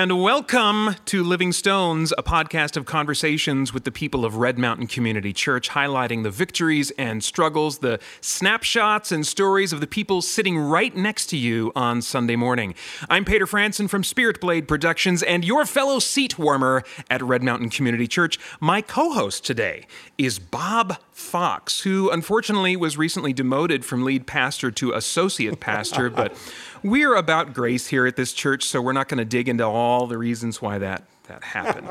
And welcome to Living Stones, a podcast of conversations with the people of Red Mountain Community Church, highlighting the victories and struggles, the snapshots and stories of the people sitting right next to you on Sunday morning. I'm Peter Franson from Spirit Blade Productions and your fellow seat warmer at Red Mountain Community Church. My co host today is Bob Fox, who unfortunately was recently demoted from lead pastor to associate pastor, but we're about grace here at this church, so we're not going to dig into all the reasons why that that happened.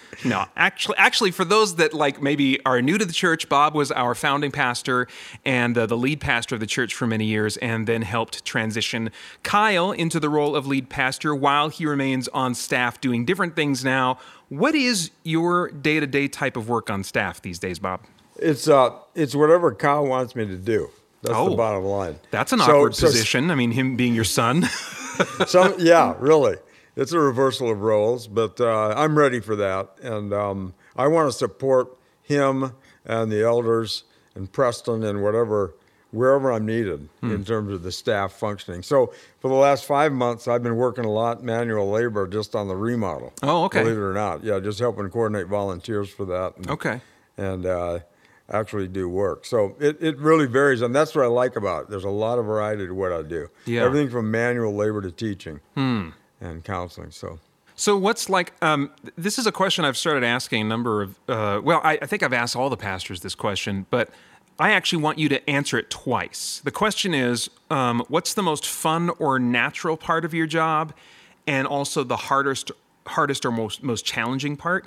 no, actually, actually, for those that like maybe are new to the church, Bob was our founding pastor and uh, the lead pastor of the church for many years, and then helped transition Kyle into the role of lead pastor while he remains on staff doing different things now. What is your day to day type of work on staff these days, Bob? It's uh, it's whatever Kyle wants me to do. That's Oh. the bottom line. That's an So- awkward so- position. I mean, him being your son. Some, yeah, really. It's a reversal of roles, but uh, I'm ready for that, and um, I want to support him and the elders and Preston and whatever wherever I'm needed Hmm. in terms of the staff functioning. So for the last five months, I've been working a lot manual labor just on the remodel. Oh, okay. Believe it or not, yeah, just helping coordinate volunteers for that. And, Okay. and uh, actually do work. So it, it really varies, and that's what I like about it. There's a lot of variety to what I do. Yeah. Everything from manual labor to teaching and counseling. So So what's like? Um, this is a question I've started asking a number of. Uh, well, I, I think I've asked all the pastors this question, but I actually want you to answer it twice. The question is, um, what's the most fun or natural part of your job, and also the hardest, hardest or most most challenging part?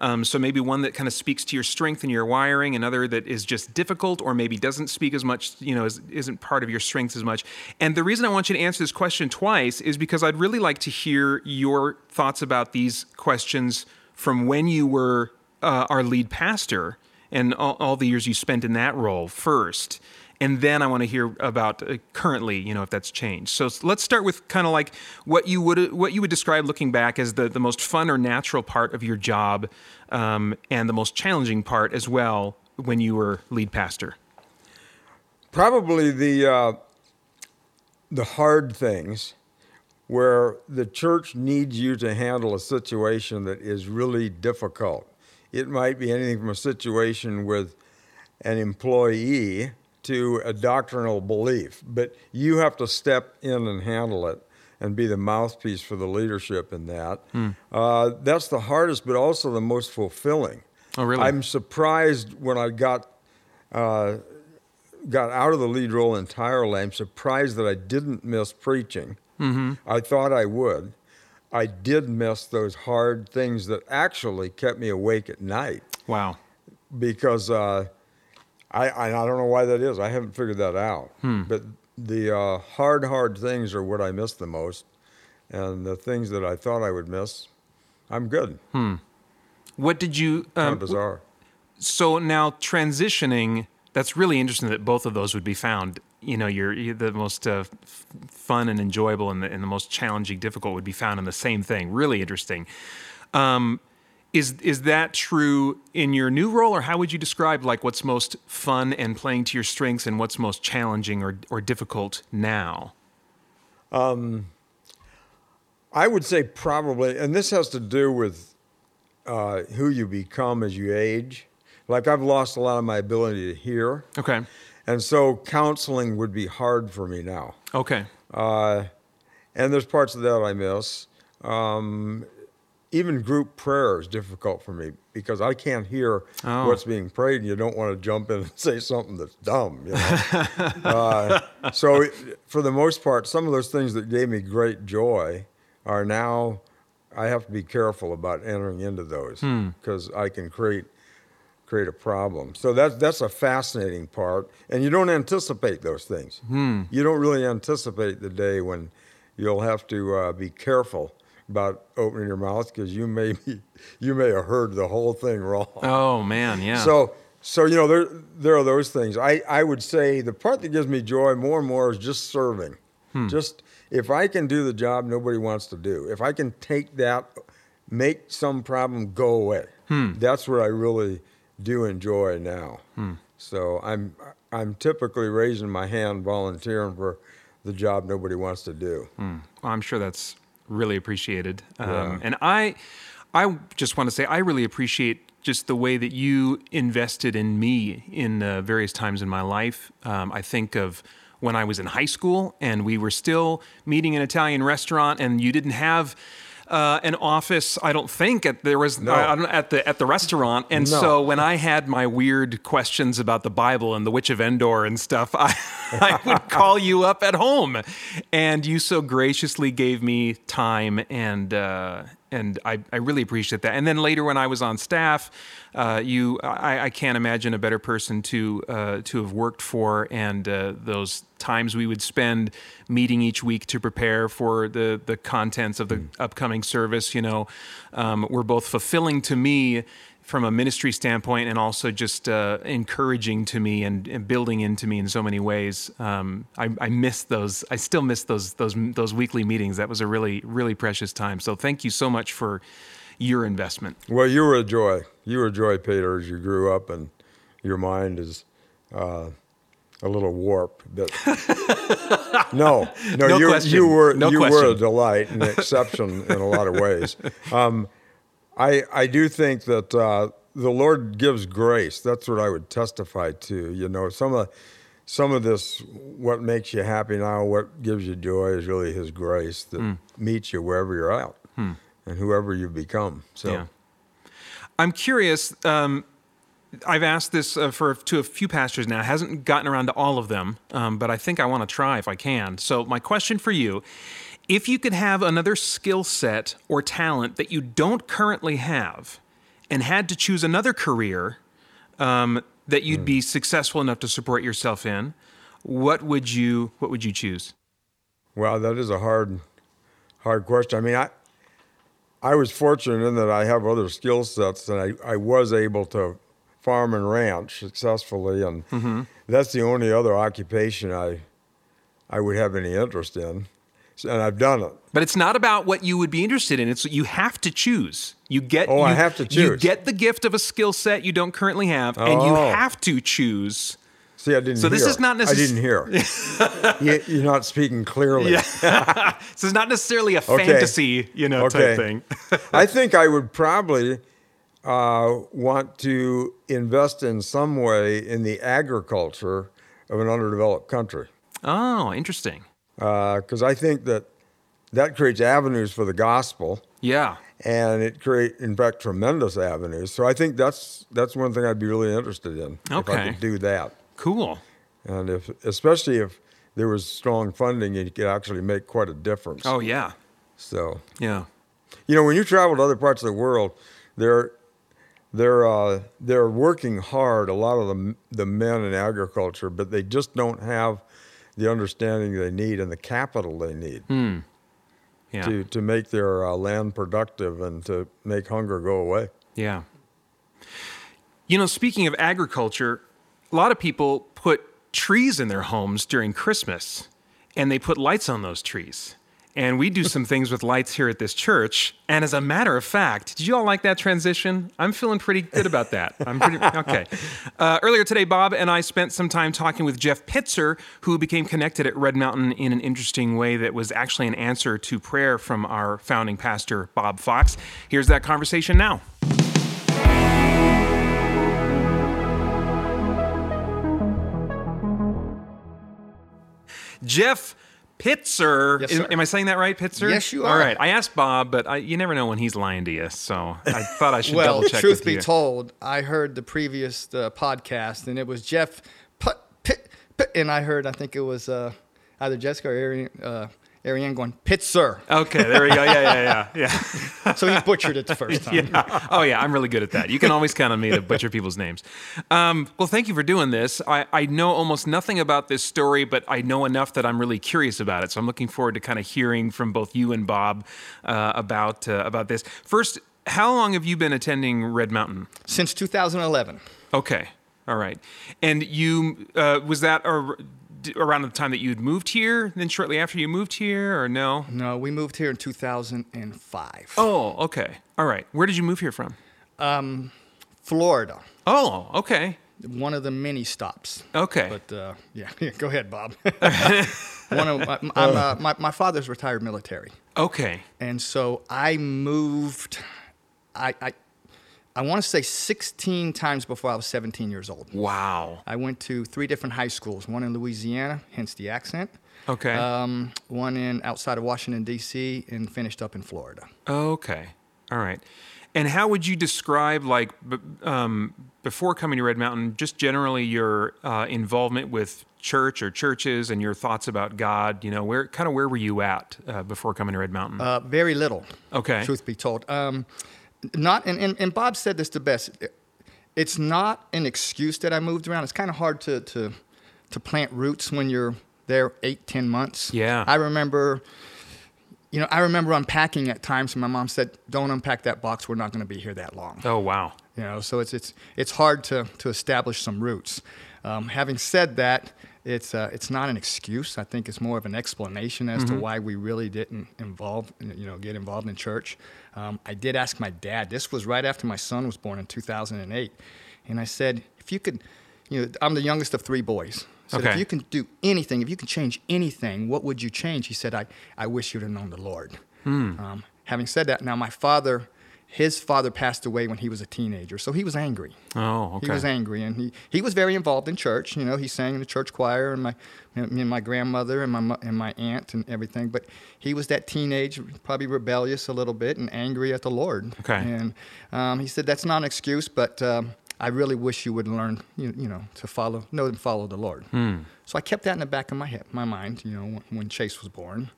Um, so maybe one that kind of speaks to your strength and your wiring, another that is just difficult, or maybe doesn't speak as much, you know, is, isn't part of your strengths as much. And the reason I want you to answer this question twice is because I'd really like to hear your thoughts about these questions from when you were uh, our lead pastor and all, all the years you spent in that role first. And then I want to hear about uh, currently, you know, if that's changed. So let's start with kind of like what you would what you would describe looking back as the, the most fun or natural part of your job, um, and the most challenging part as well when you were lead pastor. probably the uh, the hard things where the church needs you to handle a situation that is really difficult. It might be anything from a situation with an employee to a doctrinal belief, but you have to step in and handle it and be the mouthpiece for the leadership in that. Uh, that's the hardest, but also the most fulfilling. Oh, really? I'm surprised when I got uh, got out of the lead role entirely. I'm surprised that I didn't miss preaching. Mm-hmm. I thought I would. I did miss those hard things that actually kept me awake at night Wow. because uh, I, I I don't know why that is. I haven't figured that out. But the uh, hard hard things are what I miss the most, and the things that I thought I would miss, I'm good. What did you? Kind Um, of bizarre. so now transitioning. That's really interesting that both of those would be found. You know, you're, you're the most uh, f- fun and enjoyable, and the, and the most challenging, difficult would be found in the same thing. Really interesting. Um, is is that true in your new role, or how would you describe like what's most fun and playing to your strengths, and what's most challenging or or difficult now? I would say probably, and this has to do with uh, who you become as you age. Like I've lost a lot of my ability to hear, Okay. and so counseling would be hard for me now. Okay. Uh, and there's parts of that I miss. Um, even group prayer is difficult for me because I can't hear Oh. what's being prayed, and you don't want to jump in and say something that's dumb. You know? uh, so, it- for the most part, some of those things that gave me great joy are now. I have to be careful about entering into those because I can create create a problem. So that's that's a fascinating part, and you don't anticipate those things. You don't really anticipate the day when you'll have to uh, be careful about opening your mouth because you may be, you may have heard the whole thing wrong. Oh man, yeah. So so you know there there are those things. I I would say the part that gives me joy more and more is just serving. Hmm. Just if I can do the job nobody wants to do, if I can take that, make some problem go away. Hmm. That's what I really do enjoy now. Hmm. So I'm I'm typically raising my hand, volunteering for the job nobody wants to do. Well, I'm sure that's really appreciated. Um, Yeah. And I, I just want to say I really appreciate just the way that you invested in me in uh, various times in my life. Um, I think of when I was in high school and we were still meeting in an Italian restaurant, and you didn't have. Uh, an office, I don't think at, there was No. I at the at the restaurant, and No. so when I had my weird questions about the Bible and the Witch of Endor and stuff, I, I would call you up at home, and you so graciously gave me time, and uh, and I, I really appreciate that. And then later when I was on staff, uh, you I, I can't imagine a better person to uh, to have worked for, and uh, those times we would spend meeting each week to prepare for the the contents of the upcoming service, you know, um, were both fulfilling to me from a ministry standpoint and also just uh, encouraging to me and, and building into me in so many ways. Um, I, I miss those. I still miss those those those weekly meetings. That was a really really precious time. So thank you so much for your investment. Well, you were a joy. You were a joy, Peter, as you grew up, and your mind is uh, a little warped. But no, no, No you, you were No you were a delight and an exception in a lot of ways. Um, I I do think that uh, the Lord gives grace. That's what I would testify to. You know, some of some of this, what makes you happy now, what gives you joy, is really His grace that Hmm. meets you wherever you're at and whoever you've become. So. Yeah. I'm curious. Um, I've asked this uh, for to a few pastors now. Hasn't gotten around to all of them, um, but I think I want to try if I can. So my question for you: If you could have another skill set or talent that you don't currently have, and had to choose another career um, that you'd be successful enough to support yourself in, what would you what would you choose? Well, that is a hard, hard question. I mean, I, I was fortunate in that I have other skill sets, and I, I was able to farm and ranch successfully, and that's the only other occupation I, I would have any interest in, and I've done it. But it's not about what you would be interested in. It's you have to choose. You get. Oh, I you- have to choose. You get the gift of a skill set you don't currently have, and you Oh. have to choose. See, I didn't. So this is not I didn't hear. you, you're not speaking clearly. This is not necessarily a Okay. fantasy, you know, Okay. type thing. I think I would probably uh, want to invest in some way in the agriculture of an underdeveloped country. oh, interesting. Because I think that that creates avenues for the gospel, Yeah. and it create, in fact, tremendous avenues. So I think that's that's one thing I'd be really interested in if I Okay. could do that, Cool. and if especially if there was strong funding, it could actually make quite a difference. Oh yeah. So Yeah. you know, when you travel to other parts of the world, they're they're uh, they're working hard. A lot of the the men in agriculture, but they just don't have the understanding they need and the capital they need. Yeah. to, to make their uh, land productive and to make hunger go away. Yeah. You know, speaking of agriculture, a lot of people put trees in their homes during Christmas and they put lights on those trees. And we do some things with lights here at this church. And as a matter of fact, did you all like that transition? I'm feeling pretty good about that. I'm pretty okay. Uh, earlier today, Bob and I spent some time talking with Jeff Pitzer, who became connected at Red Mountain in an interesting way that was actually an answer to prayer from our founding pastor, Bob Fox. Here's that conversation now. Jeff Pitzer. Yes, Am- am I saying that right, Pitzer? Yes, you are. All right. I asked Bob, but I, you never know when he's lying to you, so I thought I should Well, double check truth with be you. told, I heard the previous uh, podcast, and it was Jeff Put Pit, Pit, and I heard I think it was uh, either Jessica or Ariane, uh, Ariane going Pitzer. Okay, there we go. Yeah, yeah, yeah, yeah. So he butchered it the first time. yeah. Oh, yeah. I'm really good at that. You can always count on me to butcher people's names. Um, well, thank you for doing this. I, I know almost nothing about this story, but I know enough that I'm really curious about it. So I'm looking forward to kind of hearing from both you and Bob uh, about uh, about this. First, how long have you been attending Red Mountain? Since 2011. Okay. All right. And you uh, was that d- around the time that you'd moved here? Then shortly after you moved here, or no? No, we moved here in 2005. Oh, okay. All right. Where did you move here from? Um, Florida. Oh, okay. One of the many stops. Okay. But uh, yeah, yeah, go ahead, Bob. One of my, I'm, uh, my, my father's retired military. Okay. And so I moved, I, I, I want to say 16 times before I was 17 years old. Wow. I went to three different high schools, one in Louisiana, hence the accent, Okay. um, one in outside of Washington, D.C., and finished up in Florida. Okay. All right. And how would you describe, like, b- um, before coming to Red Mountain, just generally your uh, involvement with church or churches and your thoughts about God? You know, where kind of where were you at uh, before coming to Red Mountain? Uh, very little. Okay. Truth be told, um, not and, and and Bob said this the best. It's not an excuse that I moved around. It's kind of hard to to to plant roots when you're there eight ten months. Yeah. I remember. You know, I remember unpacking at times, and my mom said, "Don't unpack that box. We're not going to be here that long." oh, wow. You know, so it's it's it's hard to to establish some roots. Um, having said that, it's uh, it's not an excuse. I think it's more of an explanation as to why we really didn't involve you know get involved in church. Um, I did ask my dad. This was right after my son was born in 2008, and I said, if you could, you know, I'm the youngest of three boys. Said, Okay. if you can do anything, if you can change anything, what would you change? He said, I, I wish you'd have known the Lord. Um, having said that, now my father, his father passed away when he was a teenager, so he was angry. Oh, okay. He was angry, and he, he was very involved in church. You know, he sang in the church choir, and my me and my grandmother and my and my aunt and everything. But he was that teenage, probably rebellious a little bit, and angry at the Lord. Okay. And um, he said that's not an excuse, but um, I really wish you would learn, you, you know, to follow, know and follow the Lord. Hmm. So I kept that in the back of my head, my mind. You know, when, when Chase was born.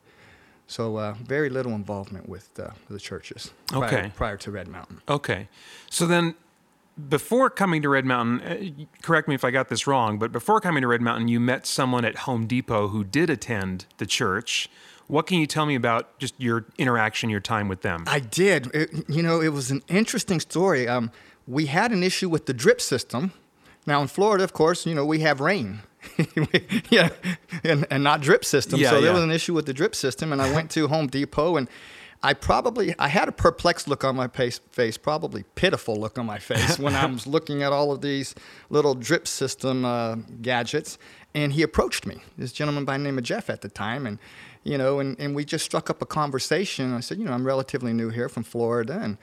So uh, very little involvement with uh, the churches prior, Okay. prior to Red Mountain. Okay. So then, before coming to Red Mountain, uh, correct me if I got this wrong, but before coming to Red Mountain, you met someone at Home Depot who did attend the church. What can you tell me about just your interaction, your time with them? I did. It, you know, it was an interesting story. Um, we had an issue with the drip system. Now in Florida, of course, you know we have rain, yeah, and, and not drip system. Yeah, so there yeah. was an issue with the drip system, and I went to Home Depot, and I probably I had a perplexed look on my face, face probably pitiful look on my face when I was looking at all of these little drip system uh, gadgets. And he approached me, this gentleman by the name of Jeff at the time, and you know, and, and we just struck up a conversation. I said, you know, I'm relatively new here from Florida, and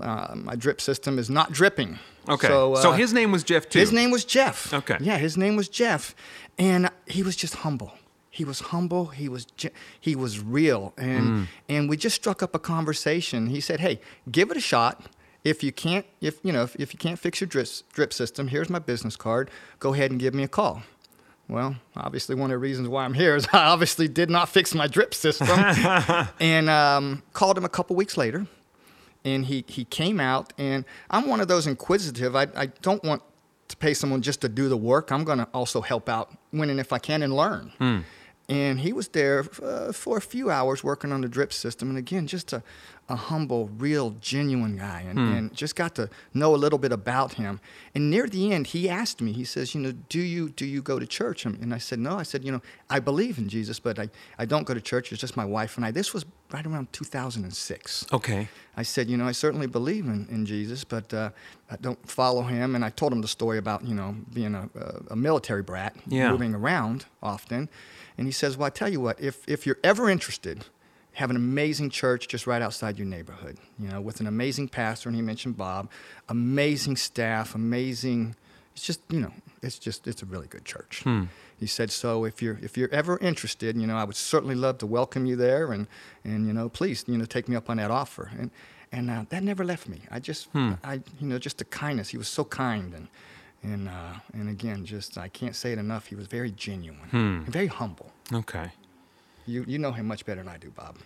uh, my drip system is not dripping. okay. So, So, uh, his name was Jeff too. his name was Jeff. Okay. Yeah, his name was Jeff, and he was just humble. He was humble. He was he was real, and and we just struck up a conversation. He said, "Hey, give it a shot. If you can't, if you know, if, if you can't fix your drip drip system, here's my business card. Go ahead and give me a call." Well, obviously, one of the reasons why I'm here is I obviously did not fix my drip system, and um, called him a couple weeks later. And he, he came out and i'm one of those inquisitive. I, I don't want to pay someone just to do the work. I'm going to also help out when and if i can and learn and he was there uh, for a few hours working on the drip system and again just a, a humble real genuine guy and, and just got to know a little bit about him and near the end he asked me he says you know do you do you go to church and, and i said no i said you know i believe in jesus but I, I don't go to church it's just my wife and i this was right around 2006 okay. I said, you know, I certainly believe in, in Jesus, but uh, I don't follow him. And I told him the story about, you know, being a, a, a military brat, Yeah. moving around often. And he says, well, I tell you what, if, if you're ever interested, have an amazing church just right outside your neighborhood, you know, with an amazing pastor, and he mentioned Bob, amazing staff, amazing, it's just, you know, it's just, it's a really good church. He said, so if you're, if you're ever interested, you know, I would certainly love to welcome you there and, and, you know, please, you know, take me up on that offer. And, and uh, that never left me. I just, I, you know, just the kindness. He was so kind and, and, uh, and again, just, I can't say it enough. He was very genuine and very humble. Okay. You, you know him much better than I do, Bob.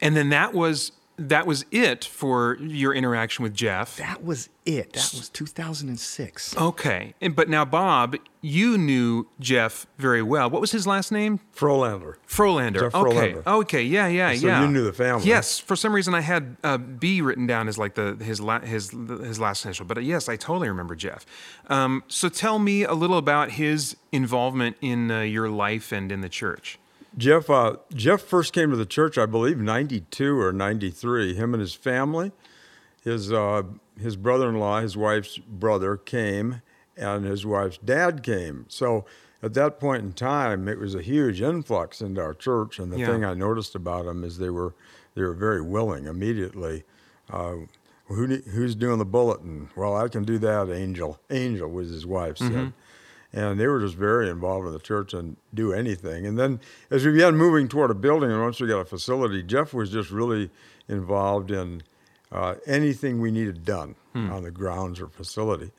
And then that was that was it for your interaction with Jeff. That was it. That was 2006. Okay. And, but now, Bob, you knew Jeff very well. What was his last name? Frolander. Frolander. Jeff okay. Frolander. Okay. Yeah. Yeah. So yeah. you knew the family. Yes. For some reason, I had uh, B written down as like the his la- his his last initial. But uh, yes, I totally remember Jeff. Um, so tell me a little about his involvement in uh, your life and in the church. Jeff uh, Jeff first came to the church, I believe, '92 or '93. Him and his family, his uh, his brother-in-law, his wife's brother came, and his wife's dad came. So at that point in time, it was a huge influx into our church. And the Yeah. thing I noticed about them is they were they were very willing immediately. Uh, who who's doing the bulletin? Well, I can do that. Angel, Angel was his wife said, and they were just very involved in the church and do anything. And then as we began moving toward a building, and once we got a facility, Jeff was just really involved in uh, anything we needed done on the grounds or facility.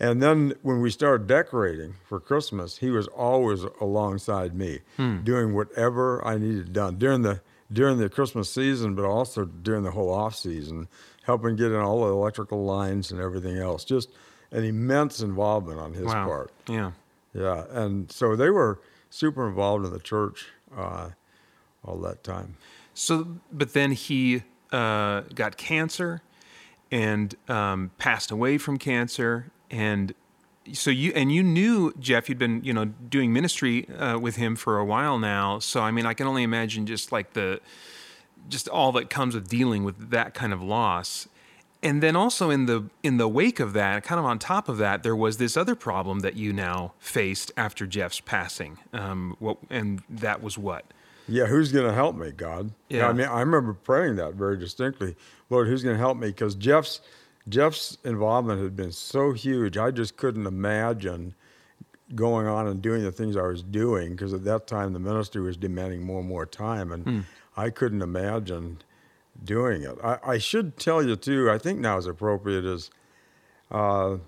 And then when we started decorating for Christmas, he was always alongside me, doing whatever I needed done during the during the Christmas season, but also during the whole off season, helping get in all the electrical lines and everything else. Just an immense involvement on his wow. part. Yeah. Yeah, and so they were super involved in the church uh, all that time. So, but then he uh, got cancer and um, passed away from cancer. And so you and you knew Jeff. You'd been you know doing ministry uh, with him for a while now. So I mean, I can only imagine just like the just all that comes with dealing with that kind of loss. And then also in the in the wake of that, kind of on top of that, there was this other problem that you now faced after Jeff's passing. Um, what and that was what? Yeah, who's going to help me, God? Yeah. I mean, I remember praying that very distinctly. Lord, who's going to help me? Because Jeff's Jeff's involvement had been so huge, I just couldn't imagine going on and doing the things I was doing. Because at that time, the ministry was demanding more and more time, and I couldn't imagine doing it. I, I should tell you too. I think now is appropriate is. Uh,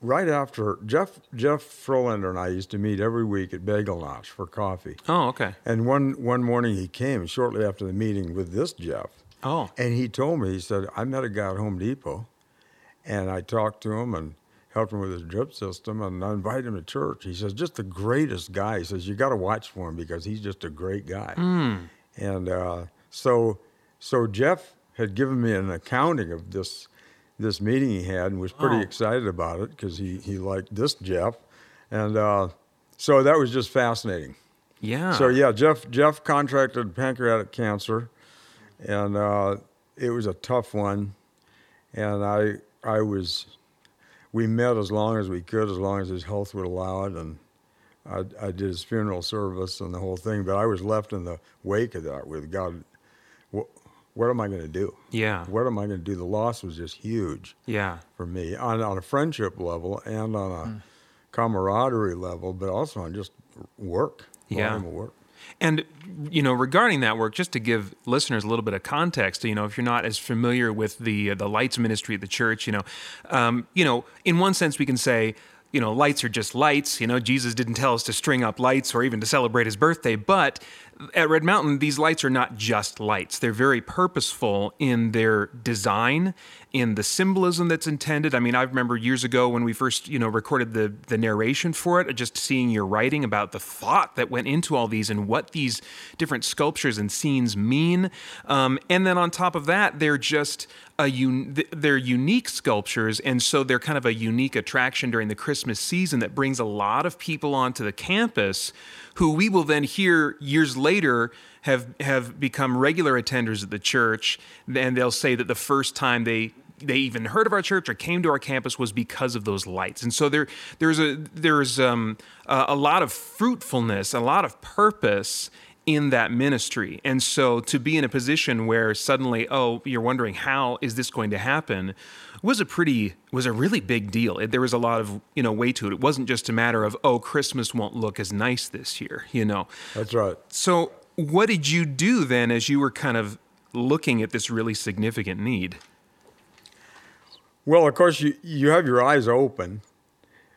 Right after Jeff Jeff Frolander and I used to meet every week at Bagel Nosh for coffee. Oh, okay. And one one morning he came shortly after the meeting with this Jeff, Oh, and he told me he said I met a guy at Home Depot, and I talked to him and helped him with his drip system, and I invited him to church. He says just the greatest guy. He says you got to watch for him because he's just a great guy. And uh, so so Jeff had given me an accounting of this this meeting he had and was pretty Oh. excited about it because he he liked this Jeff, and uh, so that was just fascinating. yeah. So yeah, Jeff Jeff contracted pancreatic cancer, and uh, it was a tough one. And I I was, we met as long as we could, as long as his health would allow it, and I, I did his funeral service and the whole thing. But I was left in the wake of that with God. What, am I going to do? Yeah. What am I going to do? The loss was just huge Yeah. for me on, on a friendship level and on a camaraderie level, but also on just work, Yeah. work. And you know, regarding that work, just to give listeners a little bit of context, you know, if you're not as familiar with the the lights ministry at the church, you know, um, you know, in one sense, we can say. You know, lights are just lights. You know, Jesus didn't tell us to string up lights or even to celebrate his birthday. But at Red Mountain, these lights are not just lights. They're very purposeful in their design, in the symbolism that's intended. I mean, I remember years ago when we first, you know, recorded the the narration for it, just seeing your writing about the thought that went into all these and what these different sculptures and scenes mean. Um, and then on top of that, they're just a un- they're unique sculptures, and so they're kind of a unique attraction during the Christmas season that brings a lot of people onto the campus, who we will then hear years later have have become regular attenders at the church, and they'll say that the first time they they even heard of our church or came to our campus was because of those lights. And so there there's a there's um, a, a lot of fruitfulness, a lot of purpose in that ministry. And so to be in a position where suddenly, oh, you're wondering how is this going to happen was a pretty was a really big deal. It- There was a lot of, you know, weight to it. It wasn't just a matter of, oh, Christmas won't look as nice this year, you know. That's right. So what did you do then as you were kind of looking at this really significant need? Well, of course, you, you have your eyes open,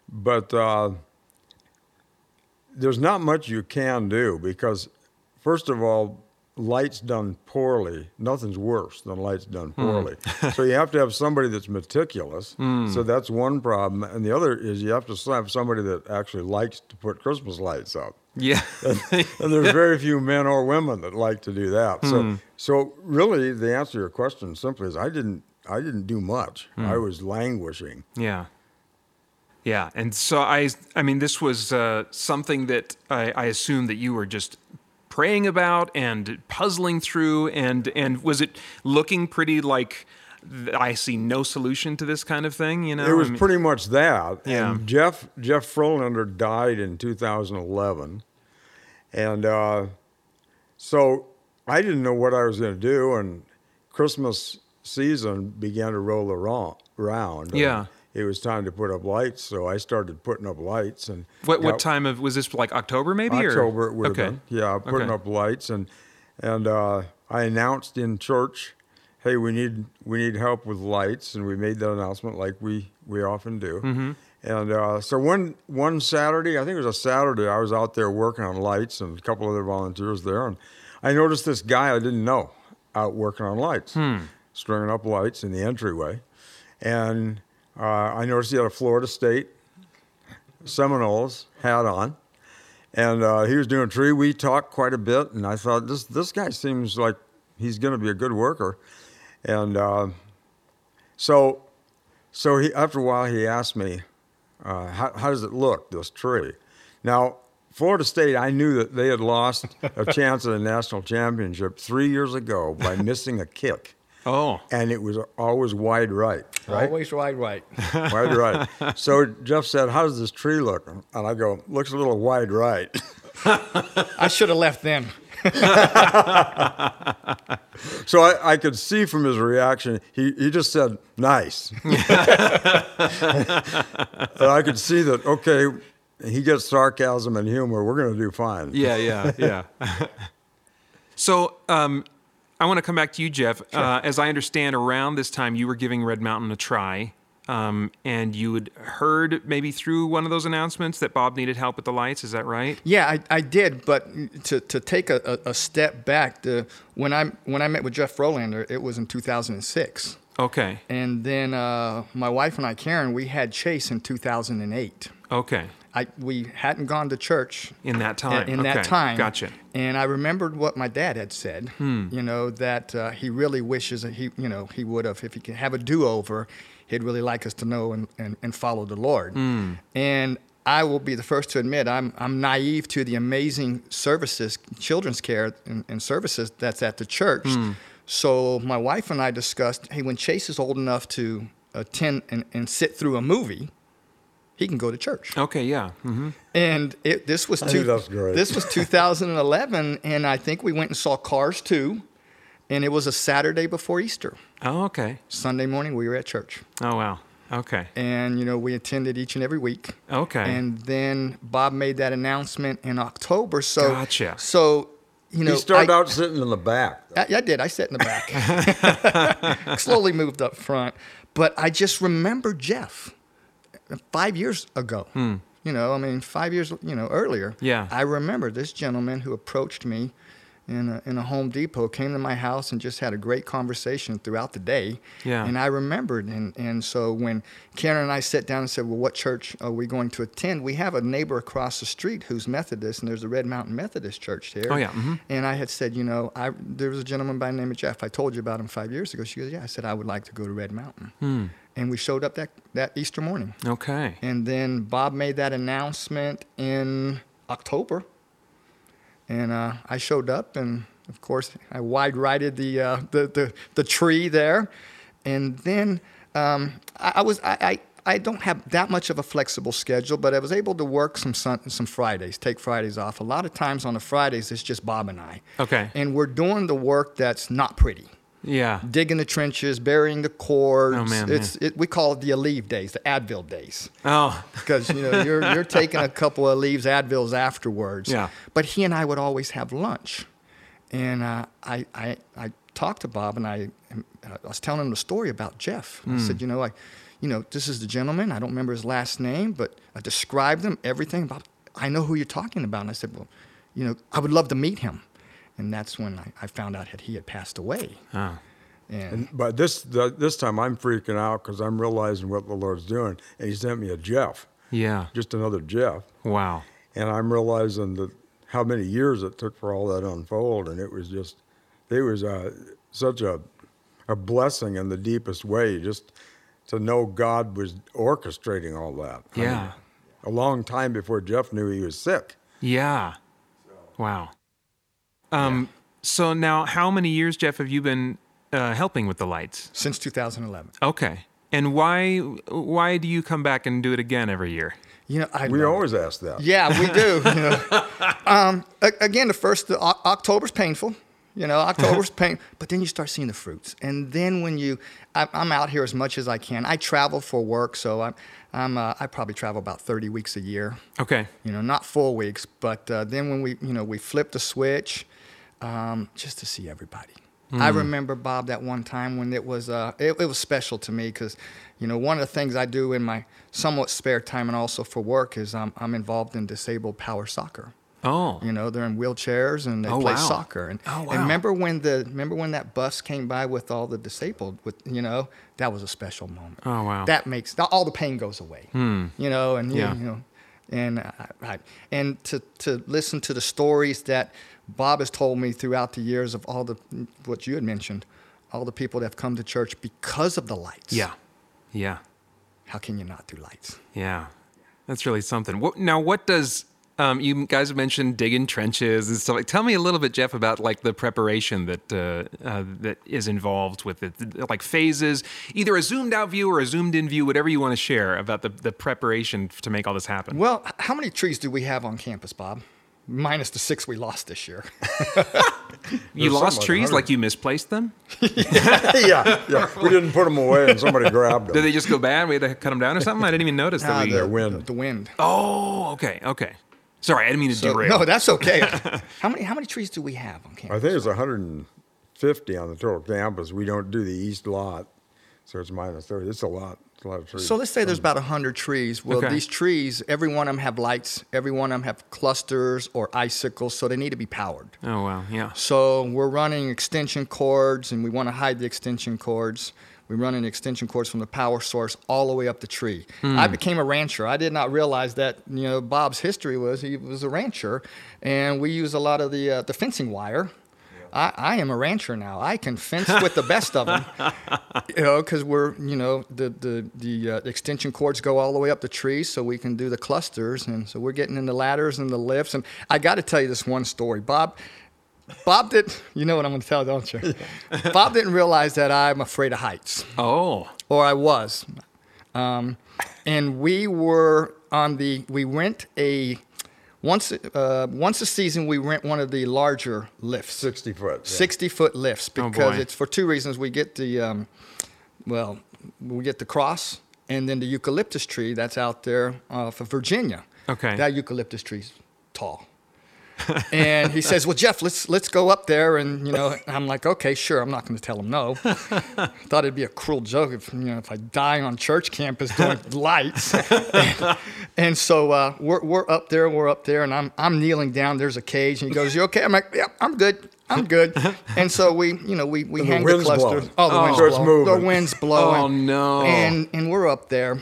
but uh, there's not much you can do because, first of all, lights done poorly, nothing's worse than lights done hmm. poorly. so you have to have somebody that's meticulous. Hmm. So that's one problem. And the other is you have to have somebody that actually likes to put Christmas lights up. Yeah. and there's very few men or women that like to do that. So, hmm. so really, the answer to your question simply is I didn't, I didn't do much. I was languishing. Yeah. Yeah. And so I, I mean, this was uh, something that I, I assume that you were just praying about and puzzling through. And, and was it looking pretty like, I see no solution to this kind of thing. You know, It was I mean- pretty much that. Yeah. And Jeff Jeff Frolander died in 2011, and uh, so I didn't know what I was going to do. And Christmas season began to roll around. around and Yeah. It was time to put up lights, so I started putting up lights. And What what got- time of was this? Like October, maybe? or- October it would okay. have been. Yeah, putting Okay. up lights and and uh, I announced in church, "Hey, we need we need help with lights," and we made that announcement like we we often do. Mm-hmm. And uh, so one one Saturday, I think it was a Saturday, I was out there working on lights and a couple other volunteers there, and I noticed this guy I didn't know out working on lights, Hmm. stringing up lights in the entryway, and uh, I noticed he had a Florida State Seminoles hat on, and uh, he was doing a tree. We talked quite a bit, and I thought this this guy seems like he's going to be a good worker, and uh, so so he after a while he asked me, uh, how, "How does it look this tree?" Now. Florida State, I knew that they had lost a chance at a national championship three years ago by missing a kick, Oh, and it was always wide right. Right? Always wide right. wide right. So Jeff said, "How does this tree look?" And I go, "Looks a little wide right." I should have left then. So I, I could see from his reaction, he, he just said, "Nice," and I could see that. Okay, he gets sarcasm and humor. We're going to do fine. yeah, yeah, yeah. so, um, I want to come back to you, Jeff. Uh, as I understand, around this time you were giving Red Mountain a try, um, and you had heard maybe through one of those announcements that Bob needed help with the lights. Is that right? Yeah, I, I did, but to, to take a, a, step back, the, when I when I met with Jeff Frolander, it was in 2006, Okay. and then uh, my wife and I, Karen, we had Chase in 2008. Okay. I we hadn't gone to church In that time. in that Okay. time. Gotcha. And I remembered what my dad had said. Hmm. You know that uh, he really wishes that he, you know, he would have if he could have a do-over. He'd really like us to know and, and, and follow the Lord. Hmm. And I will be the first to admit I'm I'm naive to the amazing services, children's care and, and services that's at the church. Hmm. So my wife and I discussed, hey, when Chase is old enough to attend and, and sit through a movie, he can go to church. Okay. Yeah. hmm And it, this was two, that's great. this was 2011, and I think we went and saw Cars 2, and it was a Saturday before Easter. Oh, okay. Sunday morning, we were at church, Oh, wow. Okay. and you know we attended each and every week. Okay. And then Bob made that announcement in October. So Gotcha. So you know, he started I, out sitting in the back. I, I did. I sat in the back. Slowly moved up front. But I just remember Jeff five years ago. You know, I mean, five years, you know, earlier. Yeah. I remember this gentleman who approached me in a, in a Home Depot, came to my house and just had a great conversation throughout the day. Yeah. And I remembered. And, and so when Karen and I sat down and said, well, what church are we going to attend? We have a neighbor across the street who's Methodist, and there's a Red Mountain Methodist Church there. Oh, yeah, mhm. And I had said, you know, I there was a gentleman by the name of Jeff. I told you about him five years ago. She goes, yeah. I said I would like to go to Red Mountain. Hmm. And we showed up that that Easter morning. Okay. And then Bob made that announcement in October. And uh, I showed up, and of course, I wide righted the, uh, the, the, the tree there. And then um, I, I was, I, I, I don't have that much of a flexible schedule, but I was able to work some, sun, some Fridays, take Fridays off. A lot of times on the Fridays, it's just Bob and I. Okay. And we're doing the work that's not pretty Yeah. digging the trenches, burying the cords. Oh, man, it's It, we call it the Aleve days, the Advil days, Oh, because you know you're you're taking a couple of Aleves Advils afterwards. Yeah. But he and I would always have lunch, and uh, I, I I talked to Bob and I I was telling him the story about Jeff. I Hmm. said, you know, I, you know, this is the gentleman. I don't remember his last name, but I described him everything about. I know who you're talking about. And I said, well, you know, I would love to meet him. And that's when I, I found out that he had passed away. oh. And But this the, this time I'm freaking out because I'm realizing what the Lord's doing, and He sent me a Jeff, Yeah. just another Jeff, Wow. and I'm realizing that how many years it took for all that to unfold, and it was just, it was uh, such a a blessing in the deepest way, just to know God was orchestrating all that. I mean, Yeah. a long time before Jeff knew he was sick. Yeah. Wow. Um, So now, how many years, Jeff, have you been uh, helping with the lights? since 2011. Okay. And why why do you come back and do it again every year? You know, I We love it. always ask that. Yeah, we do. You know. um, a- again, the first the, O- October's painful. You know, October's pain, but then you start seeing the fruits, and then when you, I, I'm out here as much as I can. I travel for work, so I'm, I'm uh, I probably travel about 30 weeks a year. Okay. You know, not full weeks, but uh, then when we, you know, we flip the switch, um, just to see everybody. I remember Bob that one time when it was uh, it, it was special to me because, you know, one of the things I do in my somewhat spare time and also for work is I'm I'm involved in disabled power soccer. Oh. You know, they're in wheelchairs and they Oh, play wow. soccer. And, Oh, and wow. remember when the remember when that bus came by with all the disabled with you know, that was a special moment. Oh, wow. That makes all the pain goes away. Hmm. You know, and you- Yeah. you know, and uh, I, I, and to to listen to the stories that Bob has told me throughout the years of all the what you had mentioned, all the people that have come to church because of the lights. Yeah. Yeah. How can you not do lights? Yeah, that's really something. What, now, what does um, you guys have mentioned digging trenches and stuff? Like, tell me a little bit, Jeff, about like the preparation that uh, uh, that is involved with it, like phases, either a zoomed out view or a zoomed in view, whatever you want to share about the the preparation to make all this happen. Well, how many trees do we have on campus, Bob? Minus the six we lost this year. you There's lost something like trees, 100. like you misplaced them? yeah, yeah. We didn't put them away, and somebody grabbed them. Did they just go bad? We had to cut them down or something? I didn't even notice that Ah, we. the, wind. The wind. Oh, okay, okay. Sorry, I didn't mean to So- derail. no, that's okay. how many how many trees do we have on campus? I think it's 150 on the total campus. We don't do the east lot, so it's minus 30. It's a lot. It's a lot of trees. So let's say there's mm. about 100 trees. Well, Okay. these trees, every one of them have lights. Every one of them have clusters or icicles, so they need to be powered. Oh wow, yeah. So we're running extension cords, and we want to hide the extension cords. We run an extension cords from the power source all the way up the tree. I became a rancher. I did not realize that you know Bob's history was he was a rancher, and we use a lot of the uh, the fencing wire. I, I am a rancher now. I can fence with the best of them, you know, because we're you know the the the uh, extension cords go all the way up the tree, so we can do the clusters, and so we're getting in the ladders and the lifts. And I got to tell you this one story, Bob. Bob didn't. You know what I'm going to tell, don't you? Bob didn't realize that I'm afraid of heights, Oh, or I was. Um, and we were on the. We rent a once uh, once a season. We rent one of the larger lifts, 60 foot. yeah. 60 foot lifts, Oh, because boy. it's for two reasons. We get the um, well, we get the cross, and then the eucalyptus tree that's out there uh, for Virginia. Okay. That eucalyptus tree's tall. And he says, "Well, Jeff, let's let's go up there." And you know, I'm like, "Okay, sure." I'm not going to tell him no. Thought it'd be a cruel joke if you know if I die on church campus doing lights. and, and so uh, we're we're up there, we're up there, and I'm I'm kneeling down. There's a cage, and he goes, "You okay?" I'm like, "Yeah, I'm good." I'm good, and so we, you know, we, we the hang the, wind's clusters. blowing. Oh, the Oh. wind's blowing. moving. The wind's blowing. Oh, no. And and we're up there,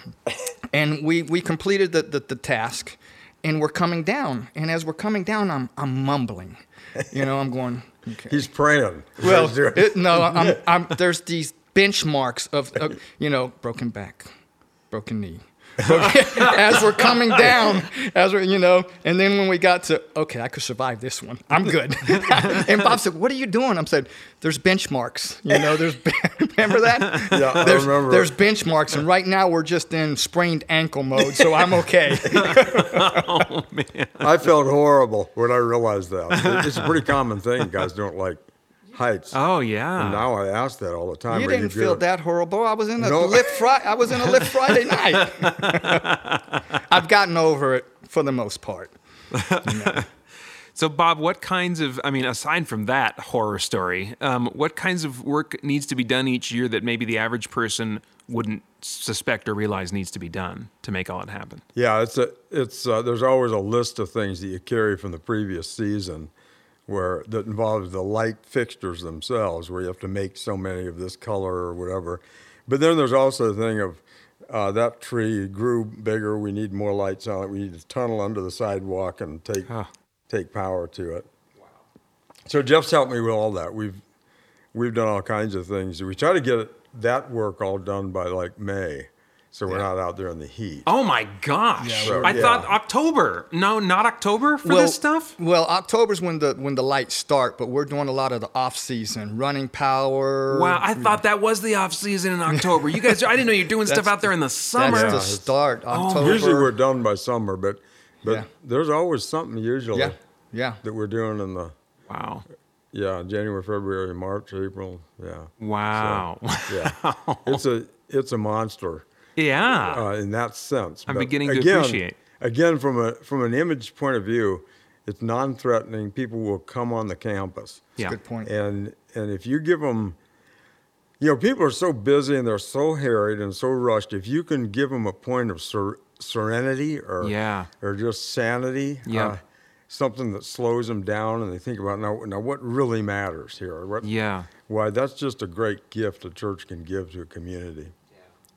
and we we completed the, the, the task, and we're coming down. And as we're coming down, I'm I'm mumbling, you know, I'm going. Okay. He's praying. Well, it, no, I'm, I'm, there's these benchmarks of, of, you know, broken back, broken knee. as we're coming down, as we're, you know, and then when we got to, okay, I could survive this one. I'm good. and Bob said, "What are you doing?" I'm said, "There's benchmarks. You know, there's remember that? Yeah, I there's, remember. There's benchmarks, and right now we're just in sprained ankle mode, so I'm okay. oh, man. I felt horrible when I realized that. It's a pretty common thing. Guys don't like heights. oh yeah. And now I ask that all the time. you Are didn't feel that horrible. I was in a No. lift Friday. I was in a lift Friday night. I've gotten over it for the most part. So, Bob, what kinds of, I mean, aside from that horror story, um, what kinds of work needs to be done each year that maybe the average person wouldn't suspect or realize needs to be done to make all it happen? Yeah, it's a it's uh, there's always a list of things that you carry from the previous season, where that involves the light fixtures themselves, where you have to make so many of this color or whatever. But then there's also the thing of uh, that tree grew bigger. We need more lights on it. We need to tunnel under the sidewalk and take Huh. take power to it. So Jeff's helped me with all that. We've we've done all kinds of things. We try to get that work all done by like May, so we're not out there in the heat. Oh my gosh! Yeah, we're- I thought. October. No, not October for this stuff. Well, October's when the when the lights start, but we're doing a lot of the off season, running power. Wow, I thought that was the off season in October. You guys, I didn't know you're doing stuff out there in the summer. That's summer. the start. Oh. October. Usually we're done by summer, but but Yeah. there's always something usually yeah, yeah. that we're doing in the Wow, yeah January, February, March, April. Yeah, wow, yeah. it's a it's a monster yeah. uh, in that sense. I'm But beginning to again, appreciate. Again, from a from an image point of view, it's non-threatening. People will come on the campus. yeah. Good point. And and if you give them, you know, people are so busy and they're so harried and so rushed. If you can give them a point of ser- serenity or Yeah. or just sanity, Yeah. uh, something that slows them down and they think about now now what really matters here. What, Yeah, Why that's just a great gift a church can give to a community.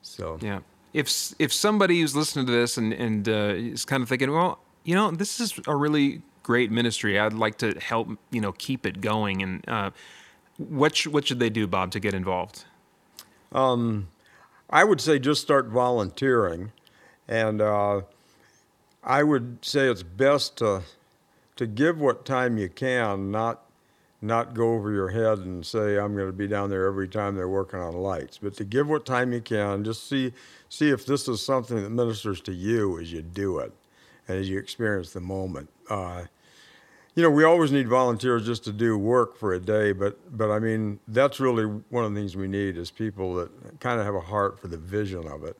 So yeah. If if somebody who's listening to this and and uh, is kind of thinking, well, you know, this is a really great ministry. I'd like to help, you know, keep it going. And uh, what sh- what should they do, Bob, to get involved? I would say just start volunteering, and uh, I would say it's best to to give what time you can, not not go over your head and say I'm going to be down there every time they're working on lights, but to give what time you can. Just see see if this is something that ministers to you as you do it, and as you experience the moment. Uh, you know, we always need volunteers just to do work for a day, but but I mean, that's really one of the things we need is people that kind of have a heart for the vision of it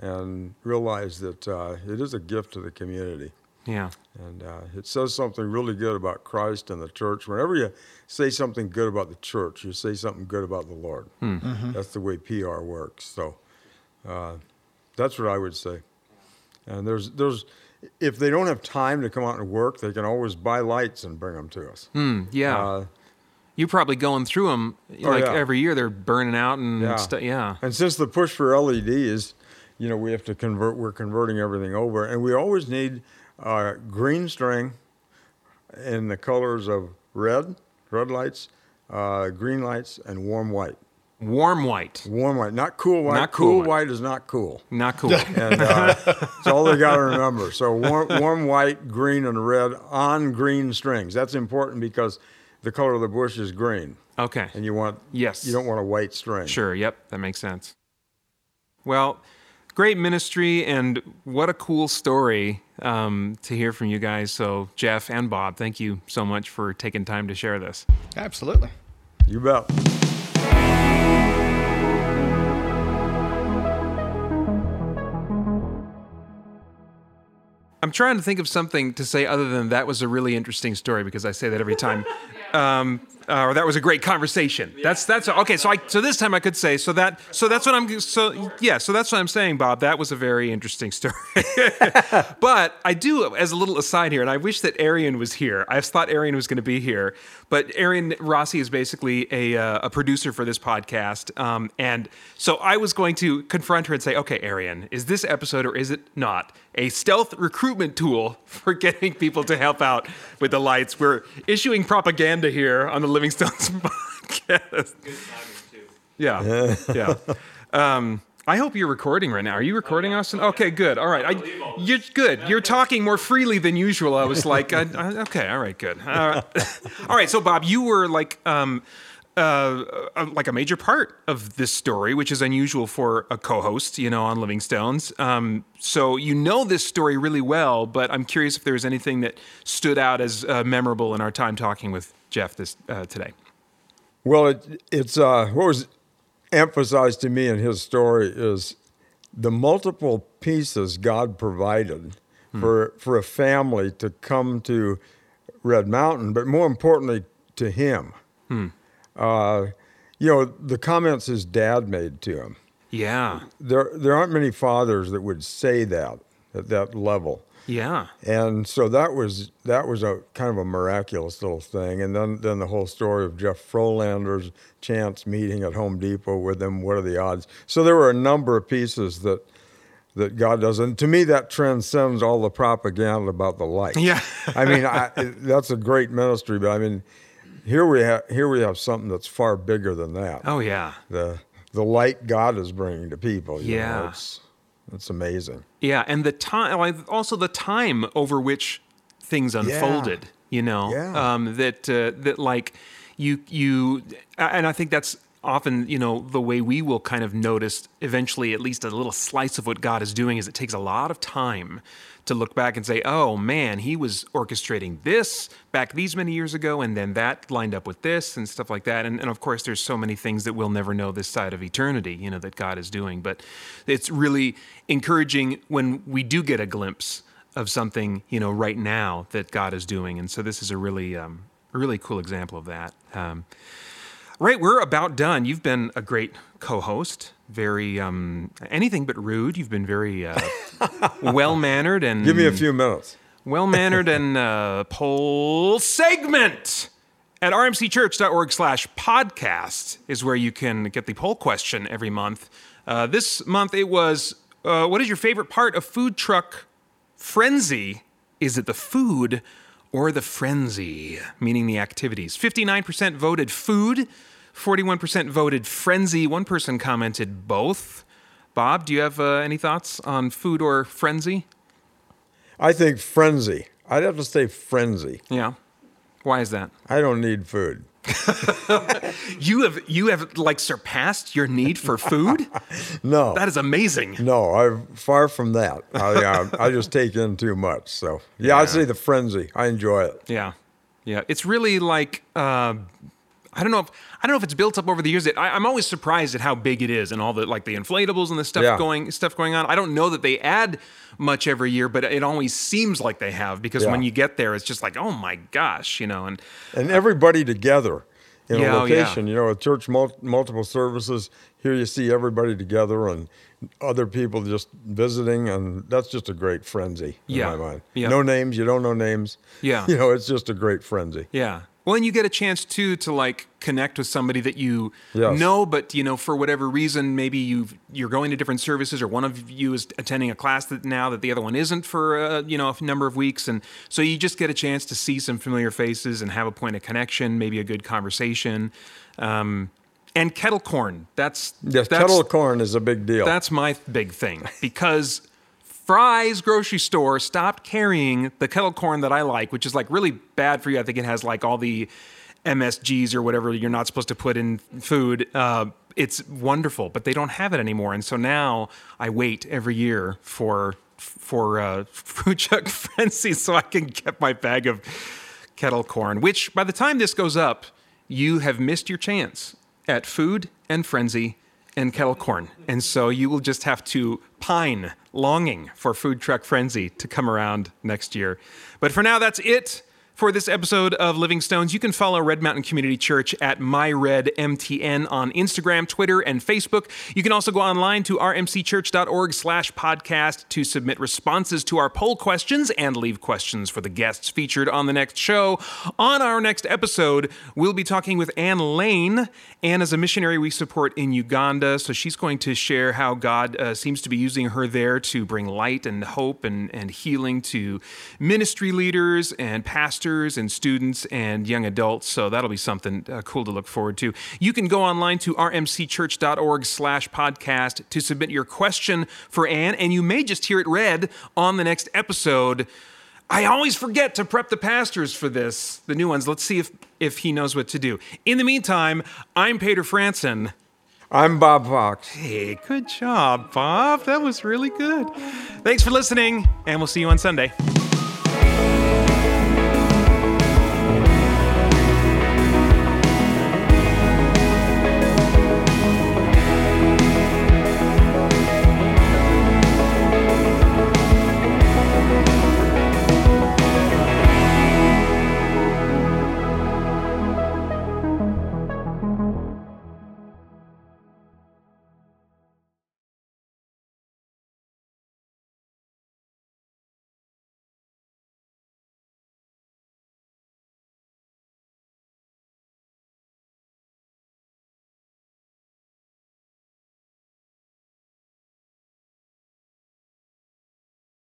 and realize that uh, it is a gift to the community. Yeah, And uh, it says something really good about Christ and the church. Whenever you say something good about the church, you say something good about the Lord. That's the way PR works. So uh, that's what I would say. And there's there's if they don't have time to come out and work, they can always buy lights and bring them to us. Hmm, yeah. Uh, You're probably going through them Oh, like yeah. every year. They're burning out and Yeah. stuff. Yeah. And since the push for LEDs, you know, we have to convert. We're converting everything over, and we always need uh, green string in the colors of red, red lights, uh, green lights, and warm white. Warm white. Warm white, not cool white. Not cool cool white. white is not cool. Not cool. And uh, it's all they got to remember. So warm, warm white, green, and red on green strings. That's important because the color of the bush is green, okay. and you want Yes. you don't want a white string. Sure. Yep. That makes sense. Well, great ministry and what a cool story um, to hear from you guys. So, Jeff and Bob, thank you so much for taking time to share this. Absolutely. You bet. I'm trying to think of something to say other than that was a really interesting story because I say that every time. Um, uh, or that was a great conversation. That's that's okay. So I so this time I could say so that so that's what I'm so yeah so that's what I'm saying, Bob. That was a very interesting story. but I do as a little aside here, and I wish that Arian was here. I thought Arian was going to be here, but Arian Rossi is basically a uh, a producer for this podcast, um, and so I was going to confront her and say, okay, Arian, is this episode or is it not a stealth recruitment tool for getting people to help out with the lights? We're issuing propaganda here on the Living Stones podcast. Yeah, yeah. Um, I hope you're recording right now. Are you recording, Austin? Okay, good. All right, I, you're good. You're talking more freely than usual. I was like, I, I, okay, all right, good. Uh, all right, so Bob, you were like. Um, uh, uh, like a major part of this story, which is unusual for a co-host, you know, on Living Stones. Um, so you know this story really well, but I'm curious if there was anything that stood out as uh, memorable in our time talking with Jeff this uh, today. Well, it, it's uh, what was emphasized to me in his story is the multiple pieces God provided for for a family to come to Red Mountain, but more importantly to him. Uh, you know, the comments his dad made to him. Yeah, There, there aren't many fathers that would say that at that level. yeah, And so that was that was a kind of a miraculous little thing. And then then the whole story of Jeff Frolander's chance meeting at Home Depot with him. What are the odds? So there were a number of pieces that that God does, and to me that transcends all the propaganda about the light. Yeah. I mean I, that's a great ministry, but I mean here we have here we have something that's far bigger than that. oh yeah. The the light God is bringing to people. you know, Yeah. it's It's amazing. Yeah, and the time, also the time over which things unfolded. Yeah. You know, Yeah. um, that uh, that like you you, and I think that's often you know the way we will kind of notice eventually at least a little slice of what God is doing is it takes a lot of time to look back and say, oh man, he was orchestrating this back these many years ago, and then that lined up with this and stuff like that. And, and of course, there's so many things that we'll never know this side of eternity, you know, that God is doing. But it's really encouraging when we do get a glimpse of something, you know, right now that God is doing. And so this is a really, um, really cool example of that. Um, Right, we're about done. You've been a great co-host, very um, anything but rude. You've been very uh, well mannered and Give me a few minutes. well mannered and uh, poll segment at rmcchurch.org slash podcast is where you can get the poll question every month. Uh, this month it was uh, what is your favorite part of food truck frenzy? Is it the food or the frenzy? Meaning the activities. 59% voted food, 41% voted frenzy. One person commented both. Bob, do you have uh, any thoughts on food or frenzy? I think frenzy. I'd have to say frenzy. Yeah. Why is that? I don't need food. You have you have like surpassed your need for food? No. that is amazing. No, I'm far from that. I, uh, I just take in too much. So, yeah, I'd say the frenzy. I enjoy it. Yeah. Yeah. It's really like uh, I don't know if I don't know if it's built up over the years. It, I, I'm always surprised at how big it is and all the like the inflatables and the stuff Yeah. going stuff going on. I don't know that they add much every year, but it always seems like they have because Yeah. when you get there, it's just like, oh my gosh, you know. And And everybody together in Yeah, a oh, yeah. location. You know, a church, mul- multiple services. Here you see everybody together and other people just visiting. And that's just a great frenzy in Yeah. my mind. Yeah. No names. You don't know names. Yeah. You know, it's just a great frenzy. Yeah. Well, and you get a chance too to like connect with somebody that you Yes. know, but you know for whatever reason, maybe you you're going to different services, or one of you is attending a class that now that the other one isn't for uh, you know a number of weeks, and so you just get a chance to see some familiar faces and have a point of connection, maybe a good conversation. Um, and kettle corn, that's Yes, that's, kettle corn is a big deal. that's my big thing because Fry's grocery store stopped carrying the kettle corn that I like, which is like really bad for you. I think it has like all the MSGs or whatever you're not supposed to put in food. Uh, it's wonderful, but they don't have it anymore, and so now I wait every year for for uh, food truck frenzy so I can get my bag of kettle corn. Which by the time this goes up, you have missed your chance at food and frenzy and kettle corn. And so you will just have to pine, longing for Food Truck Frenzy to come around next year. But for now, that's it for this episode of Living Stones. You can follow Red Mountain Community Church at MyRedMTN on Instagram, Twitter, and Facebook. You can also go online to rmcchurch.org slash podcast to submit responses to our poll questions and leave questions for the guests featured on the next show. On our next episode, we'll be talking with Anne Lane. Anne is a missionary we support in Uganda, so she's going to share how God uh, seems to be using her there to bring light and hope and, and healing to ministry leaders and pastors and students and young adults. So that'll be something uh, cool to look forward to. You can go online to rmcchurch.org slash podcast to submit your question for Anne, and you may just hear it read on the next episode. I always forget to prep the pastors for this, the new ones. Let's see if, if he knows what to do. In the meantime, I'm Peter Franson. I'm Bob Fox. Hey, good job, Bob. That was really good. Thanks for listening, and we'll see you on Sunday.